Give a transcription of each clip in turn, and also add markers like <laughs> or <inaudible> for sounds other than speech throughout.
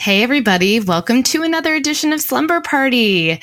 Hey, everybody. Welcome to another edition of Slumber Party.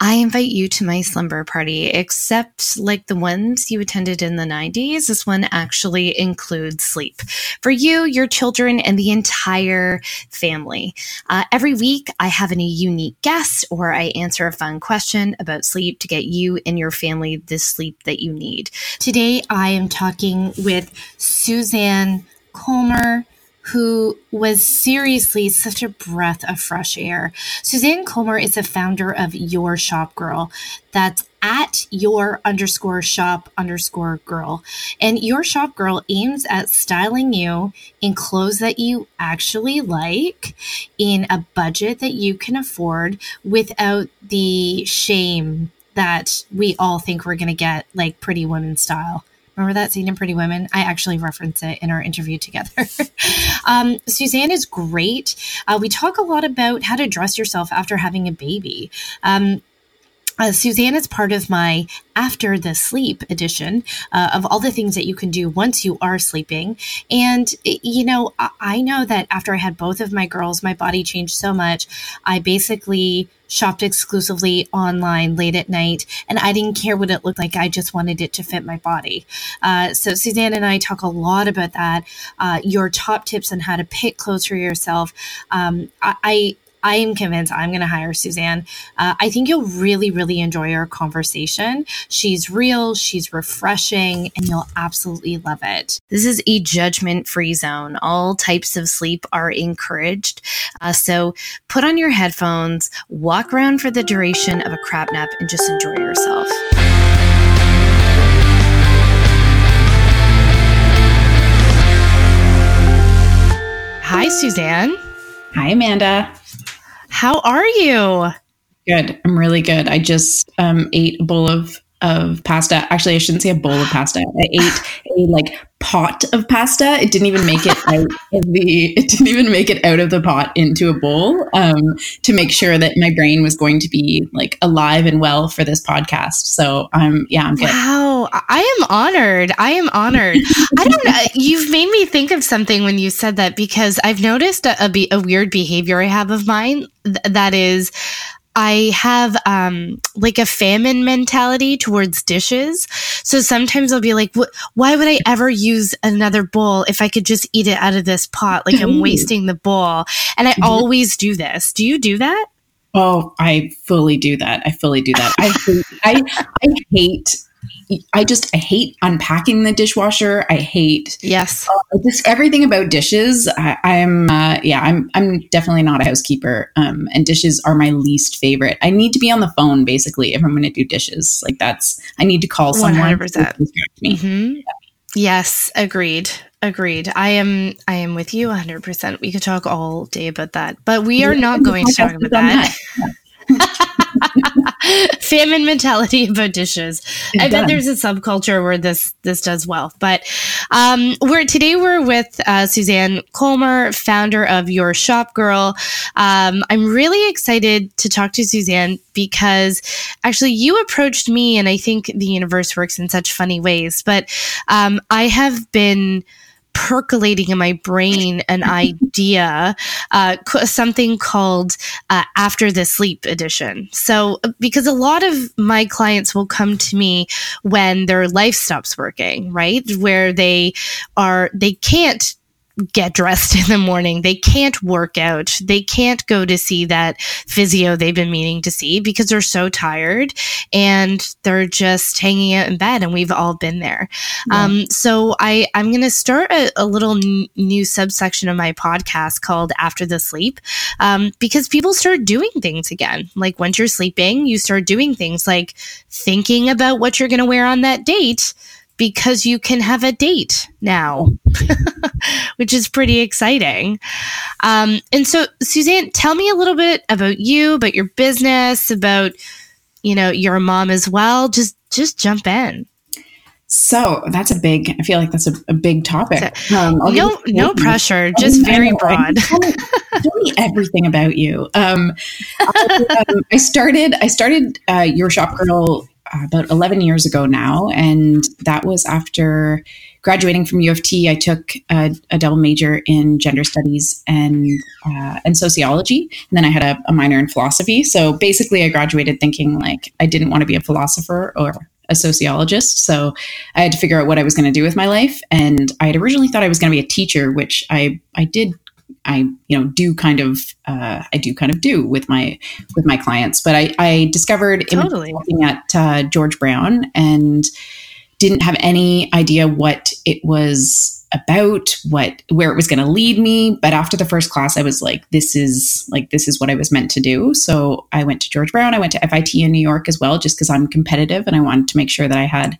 I invite you to my slumber party, except like the ones you attended in the 90s. This one actually includes sleep for you, your children, and the entire family. Uh, every week, I have a unique guest or I answer a fun question about sleep to get you and your family the sleep that you need. Today, I am talking with Suzanne Comer who was seriously such a breath of fresh air. Suzanne Comer is the founder of Your Shop Girl. That's at your underscore shop underscore girl. And your shop girl aims at styling you in clothes that you actually like in a budget that you can afford without the shame that we all think we're going to get like pretty women style. Remember that scene in Pretty Women? I actually reference it in our interview together. <laughs> um, Suzanne is great. Uh, we talk a lot about how to dress yourself after having a baby. Um, uh, Suzanne is part of my after the sleep edition uh, of all the things that you can do once you are sleeping. And, you know, I know that after I had both of my girls, my body changed so much. I basically shopped exclusively online late at night and I didn't care what it looked like. I just wanted it to fit my body. Uh, so, Suzanne and I talk a lot about that. Uh, your top tips on how to pick clothes for yourself. Um, I, I I am convinced I'm going to hire Suzanne. Uh, I think you'll really, really enjoy our conversation. She's real, she's refreshing, and you'll absolutely love it. This is a judgment free zone. All types of sleep are encouraged. Uh, so put on your headphones, walk around for the duration of a crap nap, and just enjoy yourself. Hi, Suzanne. Hi, Amanda. How are you? Good. I'm really good. I just um, ate a bowl of of pasta. Actually, I shouldn't say a bowl of pasta. I <sighs> ate a like pot of pasta. It didn't even make it out of the. It didn't even make it out of the pot into a bowl um, to make sure that my brain was going to be like alive and well for this podcast. So um, yeah, I'm good. Wow, I am honored. I am honored. I don't know. <laughs> You've made me think of something when you said that because I've noticed a, a, a weird behavior I have of mine th- that is I have um, like a famine mentality towards dishes. So sometimes I'll be like, why would I ever use another bowl if I could just eat it out of this pot? Like I'm wasting the bowl. And I mm-hmm. always do this. Do you do that? Oh, I fully do that. I fully do that. I I, I hate I just I hate unpacking the dishwasher. I hate yes, uh, just everything about dishes. I, am uh, yeah, I'm I'm definitely not a housekeeper. Um, and dishes are my least favorite. I need to be on the phone basically if I'm going to do dishes. Like that's I need to call someone. One hundred percent. Mm-hmm. Yes, agreed. Agreed. I am I am with you 100%. We could talk all day about that, but we are not going to talk about that. <laughs> <laughs> <laughs> famine mentality about dishes. It I does. bet there's a subculture where this this does well. But um, we're today we're with uh, Suzanne Comer, founder of Your Shop Girl. Um, I'm really excited to talk to Suzanne because actually you approached me, and I think the universe works in such funny ways. But um, I have been percolating in my brain an idea, uh, something called uh, After the Sleep Edition. So, because a lot of my clients will come to me when their life stops working, right? Where they are, they can't get dressed <laughs> in the morning. They can't work out. They can't go to see that physio they've been meaning to see because they're so tired and they're just hanging out in bed. And we've all been there. Yeah. Um, so I, I'm going to start a, a little n- new subsection of my podcast called After the Sleep um, because people start doing things again. Like once you're sleeping, you start doing things like thinking about what you're going to wear on that date because you can have a date now, <laughs> which is pretty exciting. Um, and so, Suzanne, tell me a little bit about you, about your business, about you know your mom as well. Just just jump in. So that's a big. I feel like that's a, a big topic. Um, no, no pressure. Just very broad. tell, me, tell, me, everything about you. Um, I, um, I, started. I started uh, your shop girl uh, about 11 years ago now. And that was after graduating from U of T, I took a, a double major in gender studies and uh, and sociology, and then I had a, a minor in philosophy. So basically, I graduated thinking like I didn't want to be a philosopher or a sociologist. So I had to figure out what I was going to do with my life. And I had originally thought I was going to be a teacher, which I I did I you know do kind of uh, I do kind of do with my with my clients. But I, I discovered totally. looking at uh, George Brown and didn't have any idea what it was about what where it was going to lead me but after the first class i was like this is like this is what i was meant to do so i went to george brown i went to FIT in new york as well just because i'm competitive and i wanted to make sure that i had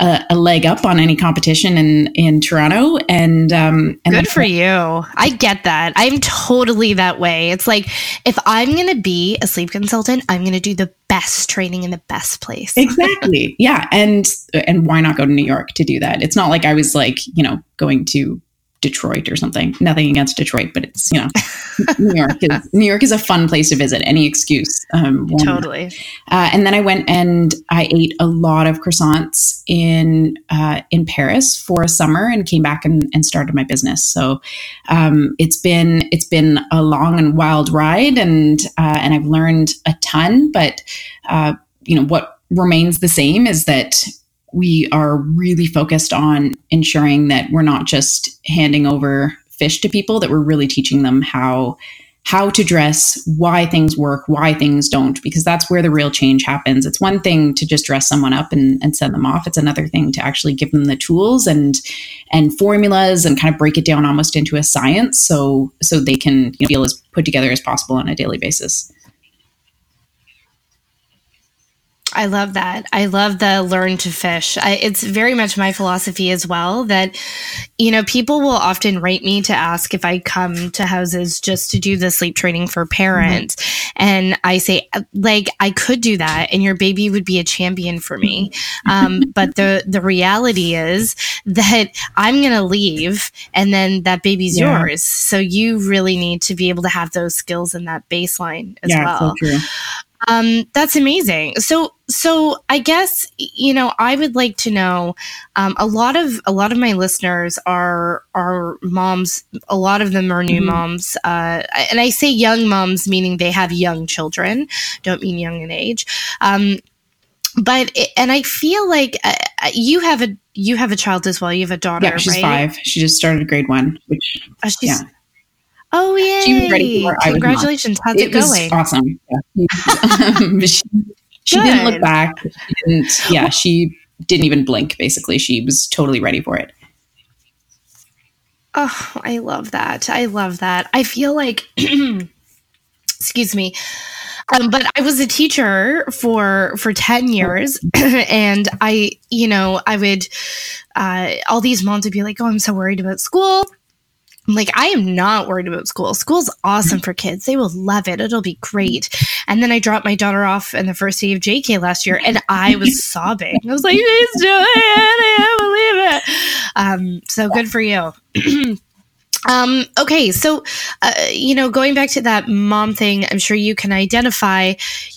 a, a, leg up on any competition in in Toronto. And, um, and good for you. I get that. I'm totally that way. It's like if I'm going to be a sleep consultant, I'm going to do the best training in the best place. <laughs> exactly. Yeah. And and why not go to New York to do that? It's not like I was like you know going to Detroit or something. Nothing against Detroit, but it's you know, <laughs> New York is New York is a fun place to visit. Any excuse, um, totally. Uh, and then I went and I ate a lot of croissants in uh, in Paris for a summer and came back and, and started my business. So um, it's been it's been a long and wild ride, and uh, and I've learned a ton. But uh, you know what remains the same is that we are really focused on ensuring that we're not just handing over fish to people that we're really teaching them how how to dress why things work why things don't because that's where the real change happens. It's one thing to just dress someone up and, and send them off. It's another thing to actually give them the tools and and formulas and kind of break it down almost into a science so so they can you know, feel as put together as possible on a daily basis I love that. I love the learn to fish. I, it's very much my philosophy as well that, you know, people will often write me to ask if I come to houses just to do the sleep training for parents. Mm-hmm. And I say, like, I could do that and your baby would be a champion for me. Um, <laughs> but the, the reality is that I'm going to leave and then that baby's yeah. yours. So you really need to be able to have those skills and that baseline as yeah, well. So um, that's amazing. So, so I guess you know I would like to know. Um, a lot of a lot of my listeners are are moms. A lot of them are new mm-hmm. moms, uh, and I say young moms meaning they have young children. Don't mean young in age. Um, but it, and I feel like uh, uh, you have a you have a child as well. You have a daughter. Yeah, she's right? five. She just started grade one. Which uh, yeah. Oh yeah! She was ready for it. Congratulations! How's it, it going? awesome. Yeah. <laughs> she, she didn't look back. She didn't, yeah, she didn't even blink. Basically, she was totally ready for it. Oh, I love that. I love that. I feel like, <clears throat> excuse me. Um, but I was a teacher for for ten years, <clears throat> and I, you know, I would, uh, all these moms would be like, "Oh, I'm so worried about school." Like, I am not worried about school. School's awesome for kids. They will love it. It'll be great. And then I dropped my daughter off in the first day of JK last year and I was <laughs> sobbing. I was like, she's doing it. I can't believe it. Um, so good for you. <clears throat> Um, okay, so uh, you know, going back to that mom thing, I'm sure you can identify,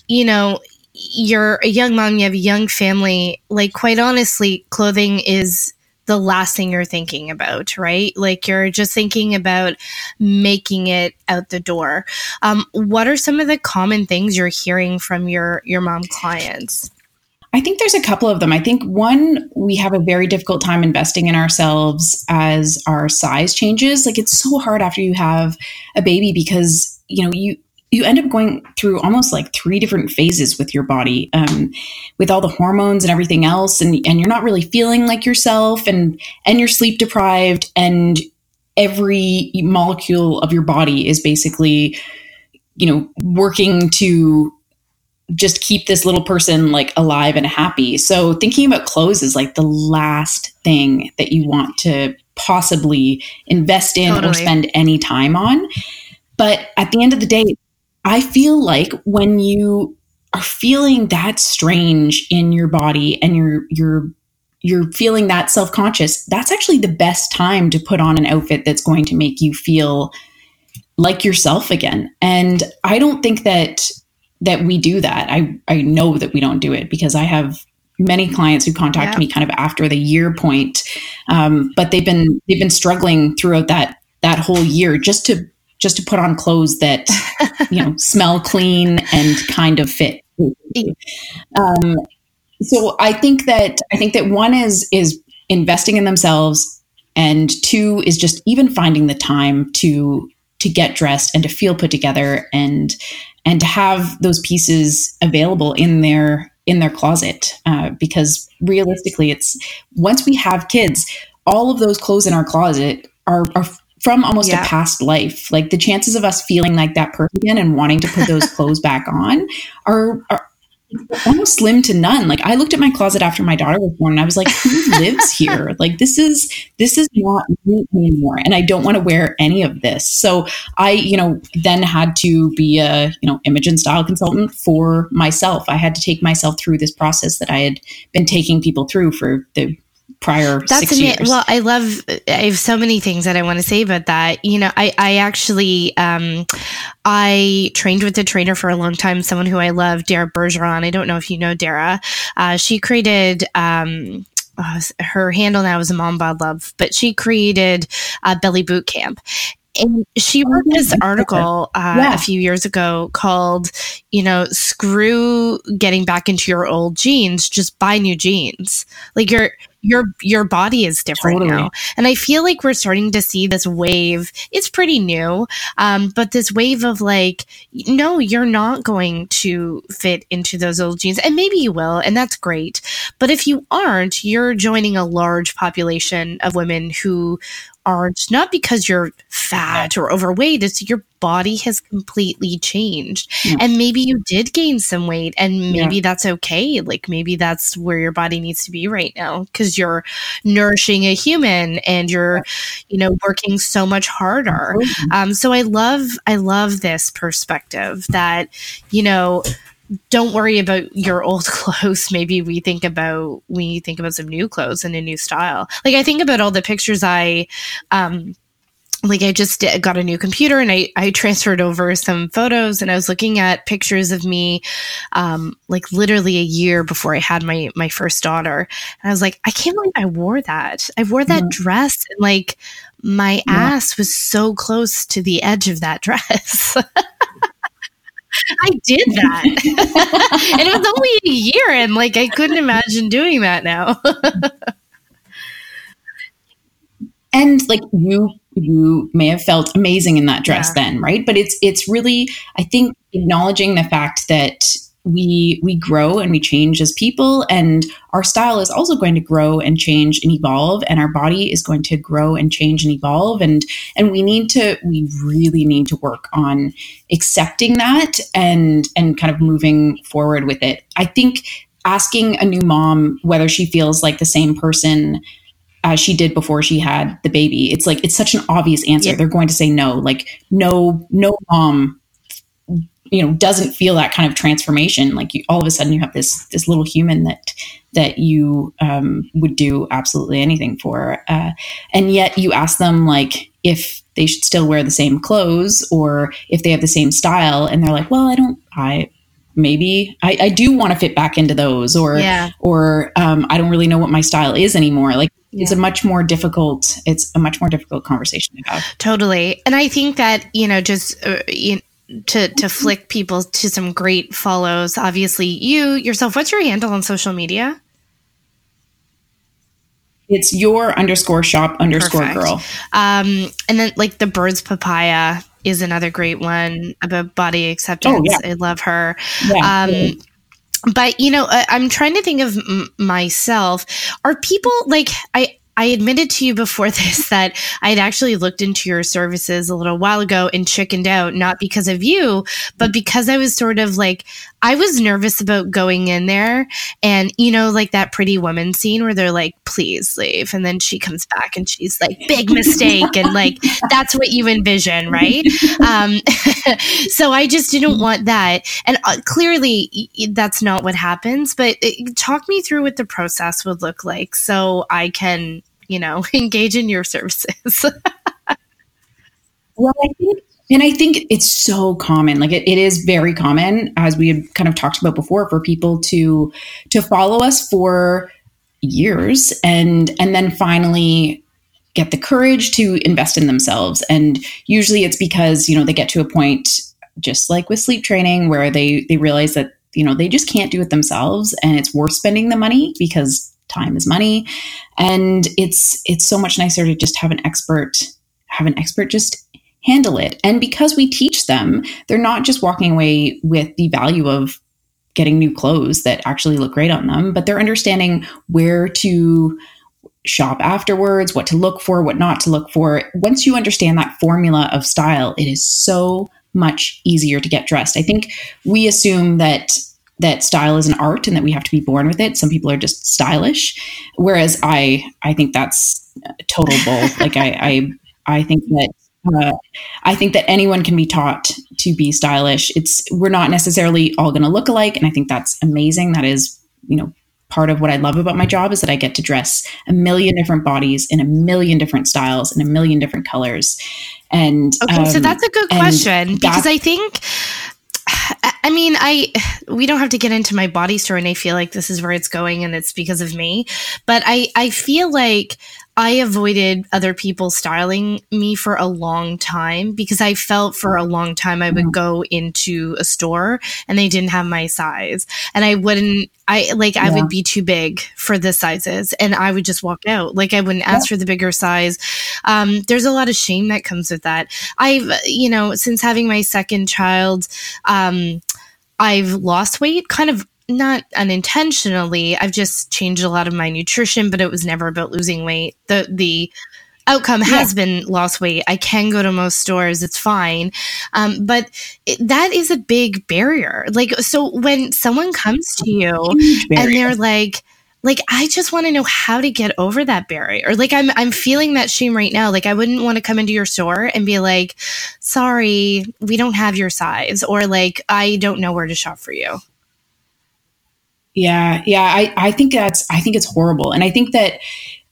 you know, you're a young mom, you have a young family. Like, quite honestly, clothing is the last thing you're thinking about, right? Like you're just thinking about making it out the door. Um, what are some of the common things you're hearing from your your mom clients? I think there's a couple of them. I think one, we have a very difficult time investing in ourselves as our size changes. Like it's so hard after you have a baby because you know you you end up going through almost like three different phases with your body um, with all the hormones and everything else and, and you're not really feeling like yourself and and you're sleep deprived and every molecule of your body is basically you know working to just keep this little person like alive and happy so thinking about clothes is like the last thing that you want to possibly invest in totally. or spend any time on but at the end of the day I feel like when you are feeling that strange in your body and you're you're you're feeling that self-conscious, that's actually the best time to put on an outfit that's going to make you feel like yourself again. And I don't think that that we do that. I I know that we don't do it because I have many clients who contact Yeah. me kind of after the year point, um, but they've been they've been struggling throughout that that whole year just to just to put on clothes that <laughs> you know smell clean and kind of fit. Um, so I think that I think that one is is investing in themselves, and two is just even finding the time to to get dressed and to feel put together and and to have those pieces available in their in their closet uh, because realistically it's once we have kids all of those clothes in our closet are, are from almost Yeah. a past life. Like the chances of us feeling like that person again and wanting to put those <laughs> clothes back on are, are almost slim to none. Like i looked at my closet after my daughter was born and i was like who <laughs> lives here? Like this is this is not me anymore and i don't want to wear any of this. So i you know then had to be a you know image and style consultant for myself. I had to take myself through this process that i had been taking people through for the prior That's six years well. I love. I have so many things that I want to say about that. You know, I I actually um, I trained with a trainer for a long time. Someone who I love, Dara Bergeron. I don't know if you know Dara. Uh, she created. Um, uh, her handle now is Mom Bod Love, but she created uh, Belly Boot Camp. And she wrote this article uh, Yeah. a few years ago called, you know, screw getting back into your old jeans, just buy new jeans. Like your your your body is different Totally. now. And I feel like we're starting to see this wave. It's pretty new, um, but this wave of like, no, you're not going to fit into those old jeans. And maybe you will, and that's great. But if you aren't, you're joining a large population of women who aren't not because you're fat or overweight, it's your body has completely changed. Yeah. And maybe you did gain some weight, and Yeah. maybe that's okay. Like maybe that's where your body needs to be right now because you're nourishing a human and you're, you know, working so much harder. Um, so I love I love this perspective that, you know, don't worry about your old <laughs> clothes. Maybe we think about we think about some new clothes and a new style. Like I think about all the pictures I um like I just did- got a new computer and I, I transferred over some photos and I was looking at pictures of me um, like literally a year before I had my my first daughter. And I was like, I can't believe I wore that. I wore that Mhm. dress and like my Yeah. ass was so close to the edge of that <laughs> dress. <laughs> I did that. <laughs> and it was only a year and like I couldn't imagine doing that now. <laughs> and like you you may have felt amazing in that dress Yeah. then right but it's it's really i think acknowledging the fact that we we grow and we change as people and our style is also going to grow and change and evolve and our body is going to grow and change and evolve and and we need to we really need to work on accepting that and and kind of moving forward with it i think asking a new mom whether she feels like the same person as she did before she had the baby. It's like it's such an obvious answer. Yeah. They're going to say no. Like no, no mom, you know, doesn't feel that kind of transformation. Like you, all of a sudden you have this this little human that that you um, would do absolutely anything for, uh, and yet you ask them like if they should still wear the same clothes or if they have the same style, and they're like, well, I don't, I maybe I, I do want to fit back into those or yeah. or um, I don't really know what my style is anymore. Like it's a much more difficult. It's a much more difficult conversation to have. Totally. And I think that, you know, just uh, you to to flick people to some great follows. Obviously, you yourself, what's your handle on social media? It's your underscore shop underscore Perfect. girl. Um, and then like the birds papaya is another great one about body acceptance. Oh, yeah. I love her. Yeah. Um, but you know, I, I'm trying to think of m- myself. Are people like I? I admitted to you before <laughs> this that I had actually looked into your services a little while ago and chickened out, not because of you, but because I was sort of like, I was nervous about going in there and, you know, like that pretty woman scene where they're like, please leave. And then she comes back and she's like, big mistake. and like, <laughs> that's what you envision, right? Um, <laughs> so I just didn't want that. And uh, clearly that's not what happens, but it, talk me through what the process would look like so I can, you know, <laughs> engage in your services. Well, I think and I think it's so common. Like it, it is very common, as we had kind of talked about before, for people to to follow us for years and and then finally get the courage to invest in themselves. And usually it's because, you know, they get to a point just like with sleep training where they they realize that, you know, they just can't do it themselves and it's worth spending the money because time is money. And it's it's so much nicer to just have an expert have an expert just handle it. And because we teach them, they're not just walking away with the value of getting new clothes that actually look great on them, but they're understanding where to shop afterwards, what to look for, what not to look for. Once you understand that formula of style, it is so much easier to get dressed. I think we assume that that style is an art and that we have to be born with it. Some people are just stylish, whereas I I think that's total bull. <laughs> like I I I think that uh, I think that anyone can be taught to be stylish. It's we're not necessarily all going to look alike, and I think that's amazing. That is, you know, part of what I love about my job is that I get to dress a million different bodies in a million different styles in a million different colors. And okay, um, so that's a good question because I think. <sighs> I mean, I we don't have to get into my body story, and I feel like this is where it's going, and it's because of me. But I I feel like I avoided other people styling me for a long time because I felt for a long time I would mm-hmm. go into a store and they didn't have my size. And I wouldn't, I like, yeah. I would be too big for the sizes and I would just walk out. Like, I wouldn't ask yeah. for the bigger size. Um, there's a lot of shame that comes with that. I've, you know, since having my second child, um, I've lost weight kind of not unintentionally. I've just changed a lot of my nutrition, but it was never about losing weight. The the outcome has yeah. been lost weight. I can go to most stores. It's fine. Um, but it, that is a big barrier. Like, so when someone comes to you and they're like, like, I just want to know how to get over that barrier. Like, I'm, I'm feeling that shame right now. Like, I wouldn't want to come into your store and be like, sorry, we don't have your size, or like, I don't know where to shop for you. Yeah, yeah, I, I think that's I think it's horrible. And I think that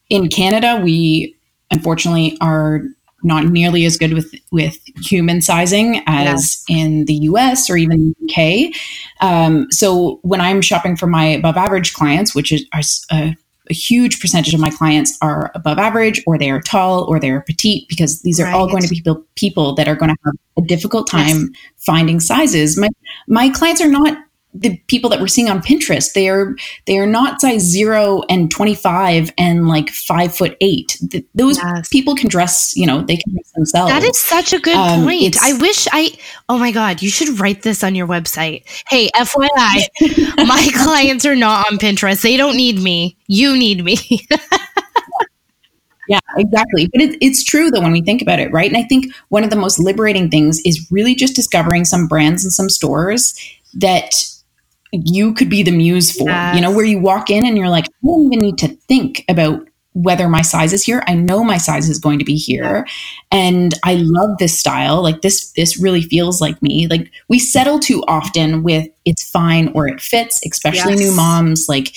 in Canada we unfortunately are not nearly as good with with human sizing as yeah. in the US or even UK. Um, so when I'm shopping for my above average clients, which is a, a, huge percentage of my clients are above average, or they are tall, or they are petite, because these are right. all going to be people, people that are going to have a difficult time yes. finding sizes. My my clients are not the people that we're seeing on Pinterest, they are they are not size zero and twenty five and like five foot eight. The, those yes. people can dress, you know, they can dress themselves. That is such a good um, point. I wish I. Oh my god, you should write this on your website. Hey, FYI, <laughs> my clients are not on Pinterest. They don't need me. You need me. <laughs> Yeah, exactly. But it, it's true though when we think about it, right? And I think one of the most liberating things is really just discovering some brands and some stores that you could be the muse for, yes. you know, where you walk in and you're like, I don't even need to think about whether my size is here. I know my size is going to be here. And I love this style. Like this, this really feels like me. Like we settle too often with it's fine or it fits, especially yes. new moms. Like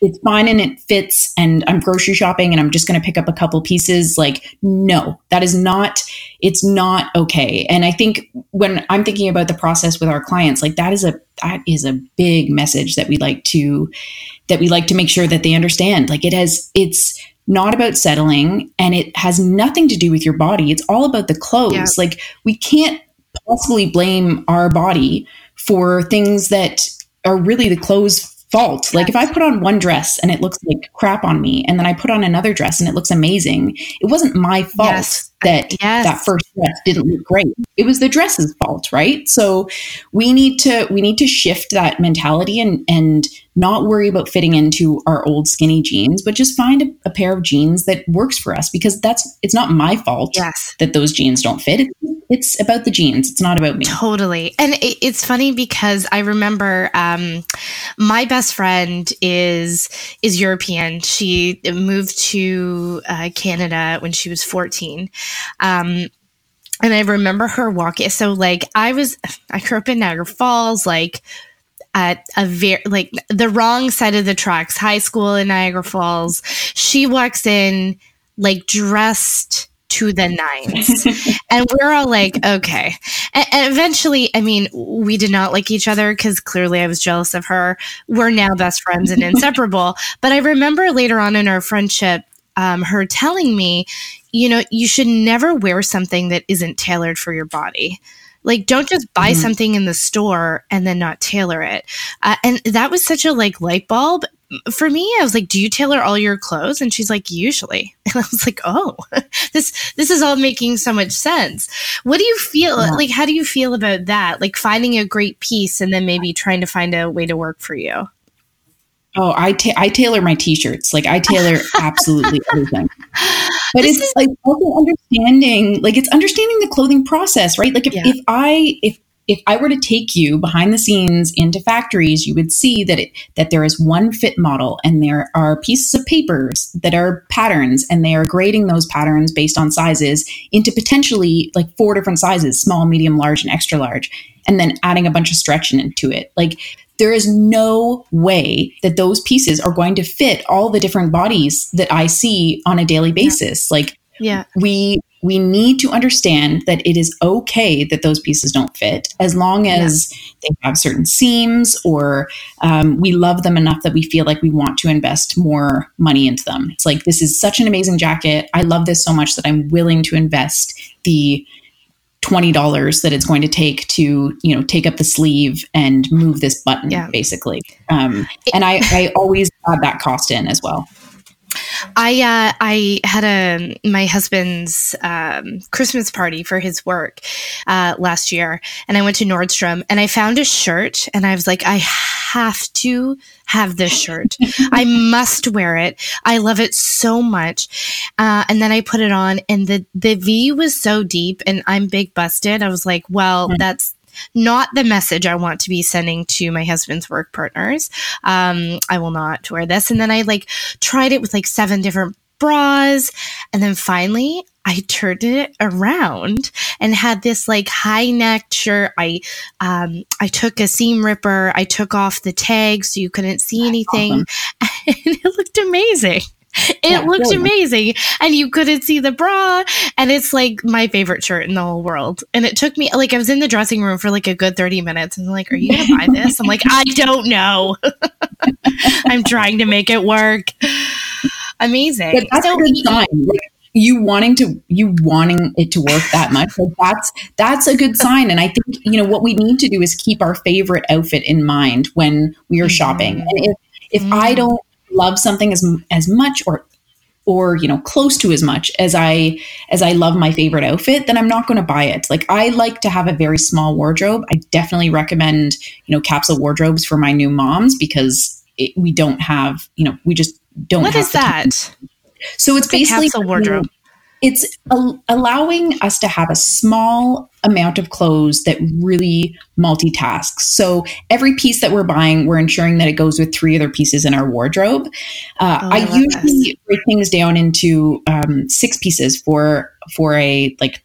it's fine and it fits and I'm grocery shopping and I'm just going to pick up a couple pieces. Like, no, that is not, it's not okay. And I think when I'm thinking about the process with our clients, like that is a, that is a big message that we like to, that we like to make sure that they understand. Like it has, it's not about settling and it has nothing to do with your body. It's all about the clothes. Yeah. Like we can't possibly blame our body for things that are really the clothes fault. Like if I put on one dress and it looks like crap on me, and then I put on another dress and it looks amazing, it wasn't my fault yes. that yes. that first dress didn't look great. It was the dress's fault, right? So we need to we need to shift that mentality and and not worry about fitting into our old skinny jeans, but just find a, a pair of jeans that works for us because that's it's not my fault yes. that those jeans don't fit. It's, it's about the jeans. It's not about me. Totally. And it, it's funny because I remember um, my best friend is is European. She moved to uh, Canada when she was 14. Um, and I remember her walking. So, like, I was, I grew up in Niagara Falls, like, at a very like the wrong side of the tracks, high school in Niagara Falls. She walks in like dressed to the nines. <laughs> and we're all like, okay. And, and, eventually, I mean, we did not like each other because clearly I was jealous of her. We're now best friends and <laughs> inseparable. but I remember later on in our friendship, um, her telling me, you know, you should never wear something that isn't tailored for your body. Like, don't just buy mm-hmm. something in the store and then not tailor it. Uh, and that was such a like light bulb for me. I was like, "Do you tailor all your clothes?" And she's like, "Usually." <laughs> And I was like, "Oh, <laughs> this this is all making so much sense." What do you feel yeah. like? How do you feel about that? Like finding a great piece and then maybe trying to find a way to work for you. Oh, I ta- I tailor my t-shirts. Like I tailor <laughs> absolutely everything. But this it's is- like also understanding, like it's understanding the clothing process, right? Like if, yeah. if I if if I were to take you behind the scenes into factories, you would see that it that there is one fit model and there are pieces of papers that are patterns and they are grading those patterns based on sizes into potentially like four different sizes, small, medium, large, and extra large, and then adding a bunch of stretch into it. Like there is no way that those pieces are going to fit all the different bodies that I see on a daily basis. Yeah. Like, yeah, we we need to understand that it is okay that those pieces don't fit as long as yeah. they have certain seams or um, we love them enough that we feel like we want to invest more money into them. It's like, this is such an amazing jacket. I love this so much that I'm willing to invest the $20 that it's going to take to you know take up the sleeve and move this button yeah. basically um, and I, I always add that cost in as well I uh, I had a my husband's um, Christmas party for his work uh, last year, and I went to Nordstrom and I found a shirt, and I was like, I have to have this shirt. I <laughs> must wear it. I love it so much. Uh, and then I put it on, and the the V was so deep, and I'm big busted. I was like, well, mm-hmm. that's not the message I want to be sending to my husband's work partners. Um, I will not wear this. And then I like tried it with like seven different bras. And then finally, I turned it around and had this like high neck shirt. I um, I took a seam ripper. I took off the tag so you couldn't see anything, awesome. <laughs> and it looked amazing. It yeah, looked amazing. And you couldn't see the bra. And it's like my favorite shirt in the whole world. And it took me, like, I was in the dressing room for like a good 30 minutes and I'm like, are you going to buy this? I'm like, I don't know. <laughs> I'm trying to make it work. Amazing. But that's so, a good sign. Like, you wanting to you wanting it to work that much like that's that's a good sign and i think you know what we need to do is keep our favorite outfit in mind when we are mm-hmm. shopping and if if mm-hmm. i don't love something as as much or or you know close to as much as i as i love my favorite outfit then i'm not going to buy it. Like i like to have a very small wardrobe. I definitely recommend you know capsule wardrobes for my new moms because it, we don't have you know we just don't what is that? So it's basically capsule wardrobe it's a- allowing us to have a small amount of clothes that really multitasks. So every piece that we're buying, we're ensuring that it goes with three other pieces in our wardrobe. Uh, oh, I, I usually this. break things down into um, six pieces for for a like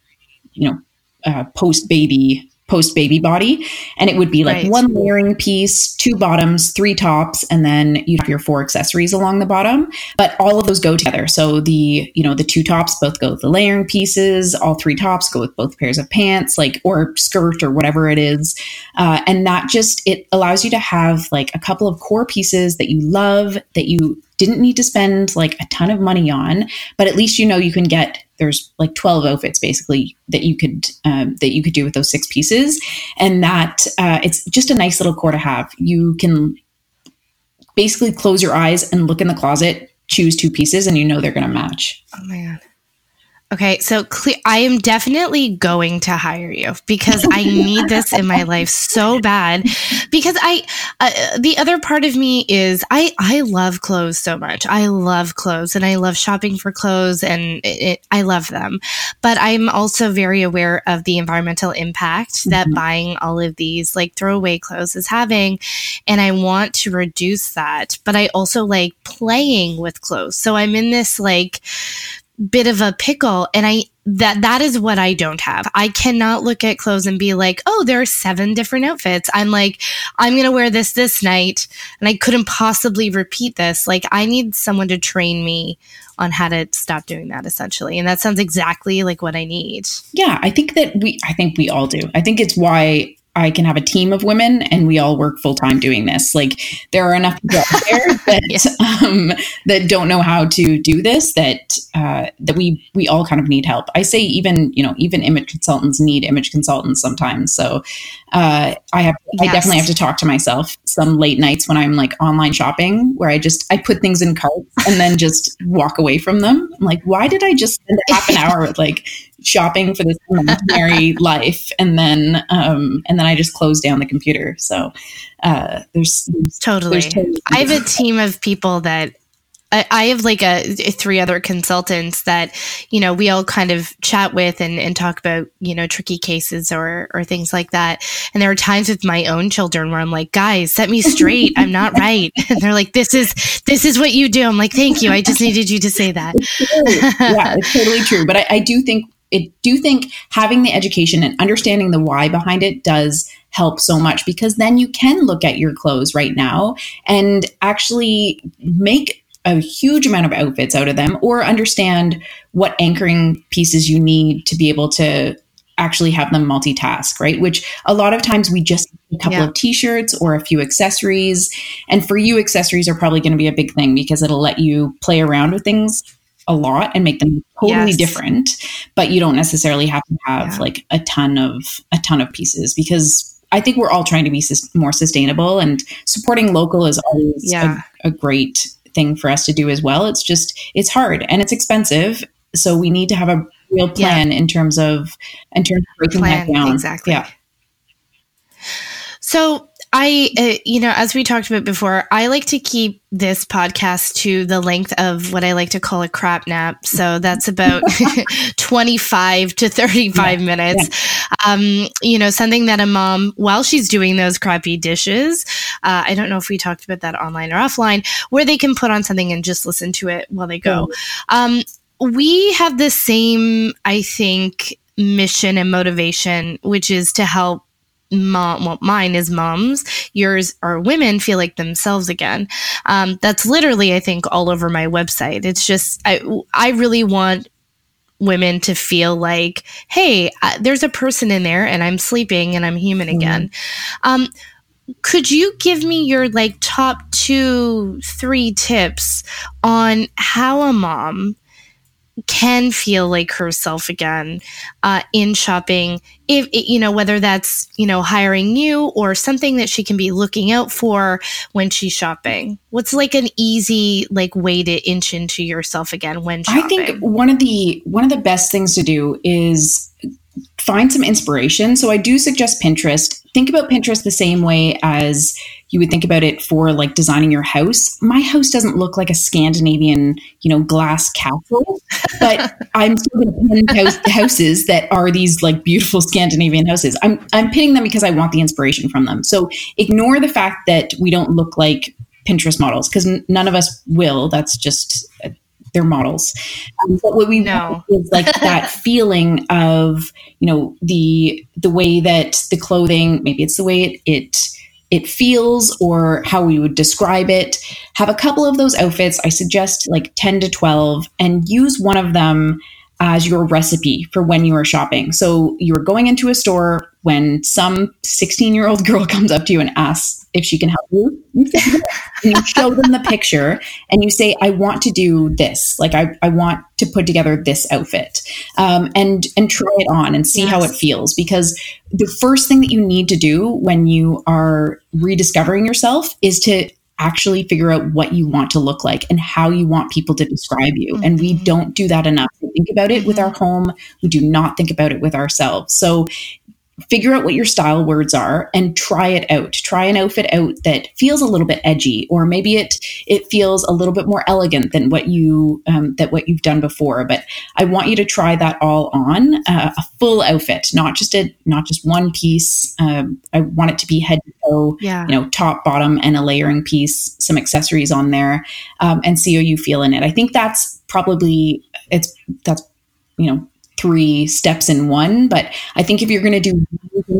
you know uh, post baby post baby body. And it would be like right. one layering piece, two bottoms, three tops, and then you have your four accessories along the bottom. But all of those go together. So the, you know, the two tops both go with the layering pieces, all three tops go with both pairs of pants, like, or skirt or whatever it is. Uh, and that just, it allows you to have like a couple of core pieces that you love, that you didn't need to spend like a ton of money on, but at least you know you can get there's like 12 outfits basically that you could um, that you could do with those six pieces. And that uh, it's just a nice little core to have. You can basically close your eyes and look in the closet choose two pieces and you know they're going to match. Oh my god Okay, so cle- I am definitely going to hire you because I need this in my life so bad. Because I, uh, the other part of me is I I love clothes so much. I love clothes and I love shopping for clothes and it, it, I love them. But I'm also very aware of the environmental impact that mm-hmm. buying all of these like throwaway clothes is having, and I want to reduce that. But I also like playing with clothes, so I'm in this like bit of a pickle and I that that is what I don't have. I cannot look at clothes and be like, "Oh, there are seven different outfits." I'm like, "I'm to wear this this night," and I couldn't possibly repeat this. Like I need someone to train me on how to stop doing that essentially. And that sounds exactly like what I need. Yeah, I think that we I think we all do. I think it's why I can have a team of women and we all work full time doing this. Like there are enough people out there <laughs> that yeah. um, that don't know how to do this. That uh, that we we all kind of need help. I say even you know even image consultants need image consultants sometimes. So uh, I have yes. I definitely have to talk to myself some late nights when I'm like online shopping where I just I put things in carts and then just walk away from them. I'm like, why did I just spend half an hour with like shopping for this imaginary <laughs> life and then um, and then I just close down the computer. So uh, there's, there's totally. There's totally I have a team of people that I, have like a, three other consultants that you know we all kind of chat with and, and talk about you know tricky cases or or things like that. And there are times with my own children where I'm like, guys, set me straight. I'm not <laughs> right. <laughs> And they're like, this is this is what you do. I'm like, thank you. I just needed you to say that. yeah, it's totally true. But I, I do think I do think having the education and understanding the why behind it does help so much because then you can look at your clothes right now and actually make a huge amount of outfits out of them or understand what anchoring pieces you need to be able to actually have them multitask, right? Which a lot of times we just a couple yeah. of t-shirts or a few accessories. And for you, accessories are probably going to be a big thing because it'll let you play around with things a lot and make them totally yes. different but you don't necessarily have to have yeah. like a ton of a ton of pieces because i think we're all trying to be sus- more sustainable and supporting local is always yeah. a, a great thing for us to do as well. It's just it's hard and it's expensive. So we need to have a real plan yeah. in terms of in terms of breaking plan, that down. exactly. Yeah. So I, uh, you know, as we talked about before, I like to keep this podcast to the length of what I like to call a crap nap. So that's about <laughs> <laughs> 25 to 35 yeah, minutes. Yeah. Um, you know, something that a mom, while she's doing those crappy dishes, uh, I don't know if we talked about that online or offline, where they can put on something and just listen to it while they go. Um, we have the same, I think, mission and motivation, which is to help mom well mine is moms. Yours are women feel like themselves again. Um, that's literally i think all over my website. It's just i i really want women to feel like hey uh, there's a person in there and i'm sleeping and i'm human mm-hmm. again. Um, could you give me your like top two three tips on how a mom can feel like herself again uh, in shopping if you know whether that's you know hiring you or something that she can be looking out for when she's shopping what's like an easy like way to inch into yourself again when shopping? i think one of the one of the best things to do is find some inspiration. So I do suggest Pinterest. Think about Pinterest the same way as you would think about it for like designing your house. My house doesn't look like a Scandinavian, you know, glass castle, but <laughs> I'm still going to pin houses that are these like beautiful Scandinavian houses. I'm I'm pinning them because I want the inspiration from them. So ignore the fact that we don't look like Pinterest models because n- none of us will. That's just their models. Um, but what we know is like that <laughs> feeling of you know the the way that the clothing, maybe it's the way it, it it feels or how we would describe it. Have a couple of those outfits. I suggest like 10 to 12 and use one of them as your recipe for when you are shopping. So you're going into a store when some 16 year old <laughs> girl comes up to you and asks if she can help you. You, and you show them the picture and you say, I want to do this. Like I, I want to put together this outfit um, and, and try it on and see yes. how it feels. Because the first thing that you need to do when you are rediscovering yourself is to actually figure out what you want to look like and how you want people to describe you. Mm-hmm. And we mm-hmm. don't do that enough. We think about it mm-hmm. with our home, we do not think about it with ourselves. So figure out what your style words are and try it out. Try an outfit out that feels a little bit edgy or maybe it it feels a little bit more elegant than what you um, that what you've done before. But i want you to try that all on uh, a full outfit not just a not just one piece. Um, i want it to be head to toe Yeah. you know top bottom and a layering piece some accessories on there um, and see how you feel in it. I think that's probably it's that's you know three steps in one but i think if you're going to do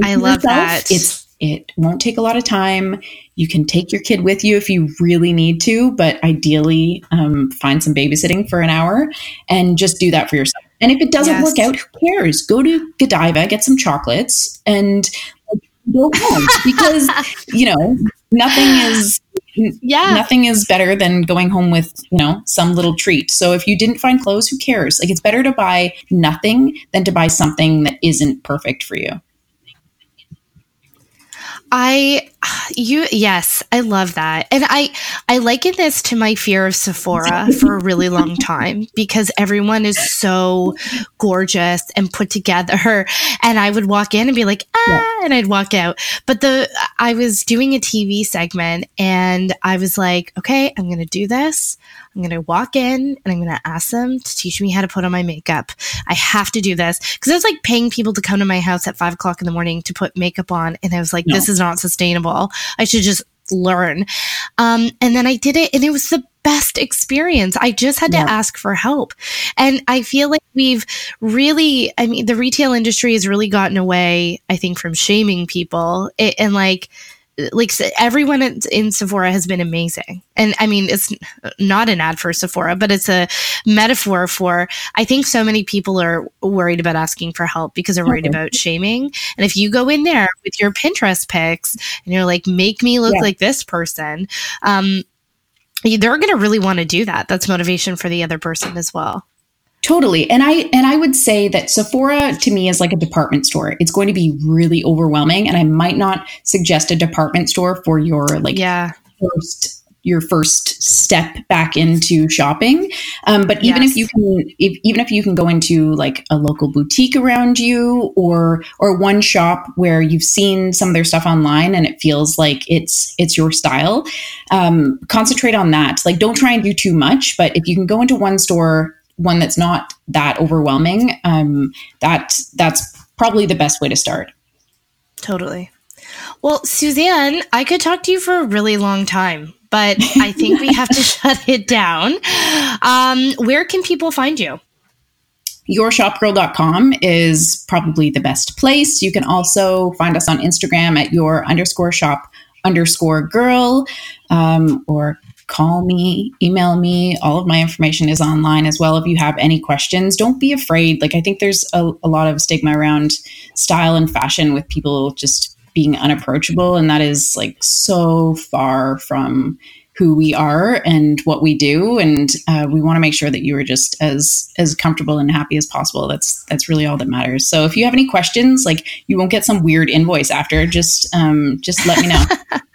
I love that. it's it won't take a lot of time you can take your kid with you if you really need to but ideally um, find some babysitting for an hour and just do that for yourself and if it doesn't Yes. work out who cares go to godiva get some chocolates and go home <laughs> because you know nothing <sighs> is Yeah. nothing is better than going home with you know some little treat. So if you didn't find clothes who cares? Like it's better to buy nothing than to buy something that isn't perfect for you I you yes, I love that. And I I liken this to my fear of Sephora for a really long <laughs> time because everyone is so gorgeous and put together and I would walk in and be like, "Ah," and I'd walk out. But the I was doing a TV segment and I was like, "Okay, I'm going to do this. I'm going to walk in and I'm going to ask them to teach me how to put on my makeup. I have to do this because I was like paying people to come to my house at five o'clock in the morning to put makeup on. And I was like, No. this is not sustainable. I should just learn. Um, and then I did it and it was the best experience. I just had Yeah. to ask for help. And I feel like we've really, I mean, the retail industry has really gotten away, I think, from shaming people It- and like, like everyone in, in Sephora has been amazing. And I mean, it's not an ad for Sephora, but it's a metaphor for, I think so many people are worried about asking for help because they're worried about shaming. And if you go in there with your Pinterest pics and you're like, make me look Yeah. like this person, um, they're going to really want to do that. That's motivation for the other person as well. Totally. And I and I would say that Sephora to me is like a department store. It's going to be really overwhelming and I might not suggest a department store for your like Yeah. first your first step back into shopping. Um, but even Yes. if you can if, even if you can go into like a local boutique around you or or one shop where you've seen some of their stuff online and it feels like it's it's your style, um, concentrate on that. Like don't try and do too much, but if you can go into one store one that's not that overwhelming, um, that that's probably the best way to start. Totally. Well, Suzanne, I could talk to you for a really long time, but I <laughs> think we have to <laughs> shut it down. Um, where can people find you? yourshopgirl.com is probably the best place. You can also find us on Instagram at your underscore shop underscore girl um, or call me, email me. All of my information is online as well. If you have any questions, don't be afraid. Like, I think there's a, a lot of stigma around style and fashion with people just being unapproachable. And that is like so far from who we are and what we do and uh, we want to make sure that you are just as as comfortable and happy as possible that's that's really all that matters so if you have any questions like you won't get some weird invoice after just um just let me know <laughs>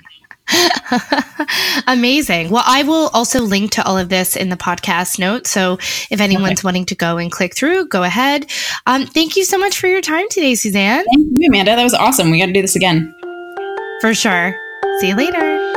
<laughs> Amazing. Well, I will also link to all of this in the podcast notes. So if anyone's wanting to go and click through, go ahead. Um, thank you so much for your time today, Suzanne. thank you amanda that was awesome we got to do this again For sure. See you later.